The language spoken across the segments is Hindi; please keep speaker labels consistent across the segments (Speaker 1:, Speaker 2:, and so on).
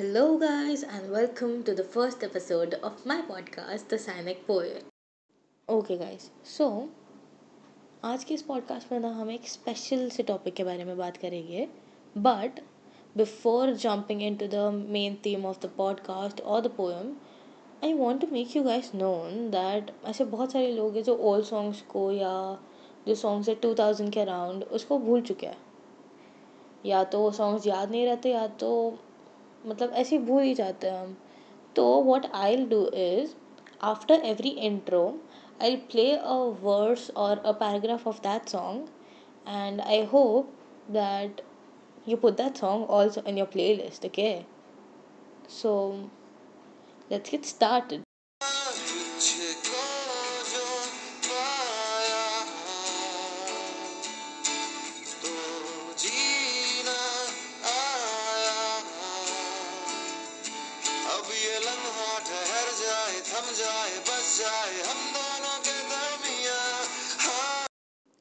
Speaker 1: Hello, guys, and welcome to the first episode of my podcast, The Cynic Poet. Okay guys so आज के इस पॉडकास्ट में ना हम एक स्पेशल से टॉपिक के बारे में बात करेंगे but before jumping into the main theme of the podcast और the poem I want to make you guys known that ऐसे बहुत सारे लोग हैं जो ओल्ड सॉन्ग्स को या जो सॉन्ग्स है टू थाउज़ेंड के अराउंड उसको भूल चुके हैं या तो वो सॉन्ग्स याद नहीं रहते या तो मतलब ऐसे भूल ही जाते हैं हम। तो what I will do is after every intro I play a words और a paragraph of that song and I hope that you put that song also in your playlist के so let's get
Speaker 2: start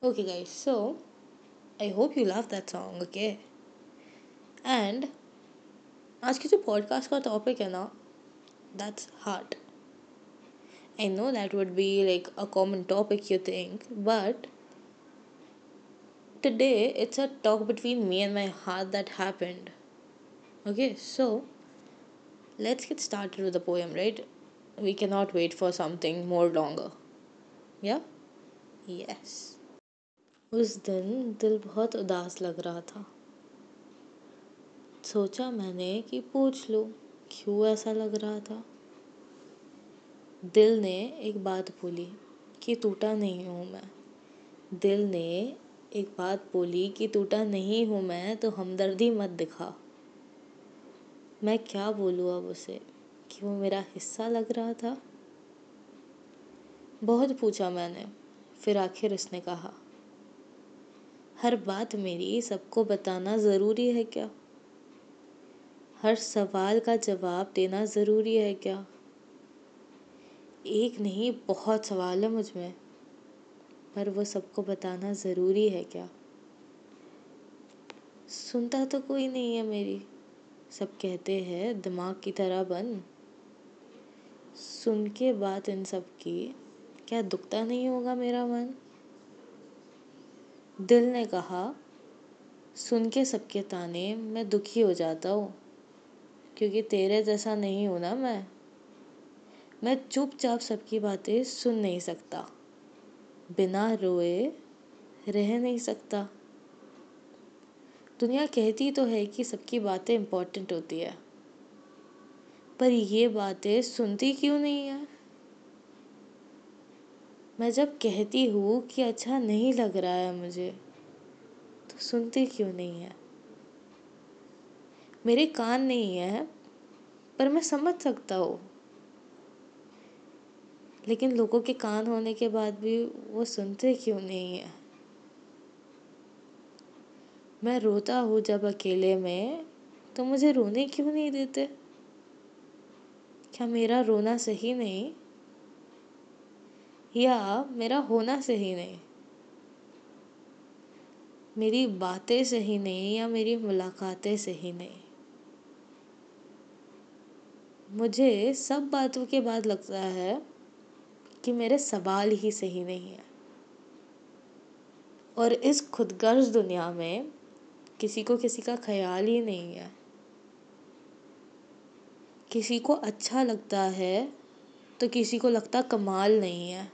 Speaker 1: Okay, guys, so I hope you love that song, okay? And आज की जो पॉडकास्ट का टॉपिक है ना that's heart I know that would be like a common topic you think but today it's a talk between me and my heart that happened okay so let's get started with the poem right We cannot wait for something more longer. Yeah? Yes. उस दिन दिल बहुत उदास लग रहा था। सोचा मैंने कि पूछ लूँ, क्यों ऐसा लग रहा था? दिल ने एक बात बोली कि टूटा नहीं हूँ मैं। दिल ने एक बात बोली कि टूटा नहीं हूँ मैं तो हमदर्दी मत दिखा। मैं क्या बोलूँ अब उसे? कि वो मेरा हिस्सा लग रहा था। बहुत पूछा मैंने, फिर आखिर उसने कहा, हर बात मेरी, सबको बताना ज़रूरी है क्या? हर सवाल का जवाब देना ज़रूरी है क्या? एक नहीं, बहुत सवाल है मुझमें, पर वो सबको बताना ज़रूरी है क्या? सुनता तो कोई नहीं है मेरी, सब कहते हैं, दिमाग की तरह बन। सुन के बात इन सब की, क्या दुखता नहीं होगा मेरा मन? दिल ने कहा, सुन के सबके ताने, मैं दुखी हो जाता हूँ, क्योंकि तेरे जैसा नहीं हूँ ना मैं। मैं चुपचाप सबकी बातें सुन नहीं सकता, बिना रोए रह नहीं सकता। दुनिया कहती तो है कि सबकी बातें इम्पोर्टेंट होती है। पर ये बातें सुनती क्यों नहीं है? मैं जब कहती हूँ कि अच्छा नहीं लग रहा है मुझे तो सुनती क्यों नहीं है? मेरे कान नहीं है, पर मैं समझ सकता हूँ। लेकिन लोगों के कान होने के बाद भी वो सुनते क्यों नहीं है? मैं रोता हूँ जब अकेले में तो मुझे रोने क्यों नहीं देते? क्या मेरा रोना सही नहीं? या मेरा होना सही नहीं? मेरी बातें सही नहीं या मेरी मुलाकातें सही नहीं? मुझे सब बातों के बाद लगता है कि मेरे सवाल ही सही नहीं है। और इस खुदगर्ज दुनिया में किसी को किसी का ख्याल ही नहीं है। किसी को अच्छा लगता है तो किसी को लगता कमाल नहीं है।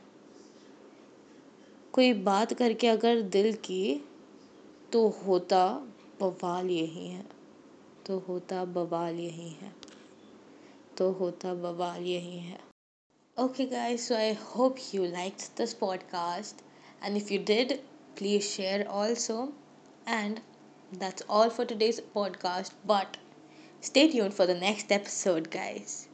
Speaker 1: कोई बात करके अगर दिल की तो होता बवाल यही है। तो होता बवाल यही है। तो होता बवाल यही है। Okay guys so I hope you like this podcast and if you did please share also and that's all for today's podcast but stay tuned for the next episode, guys.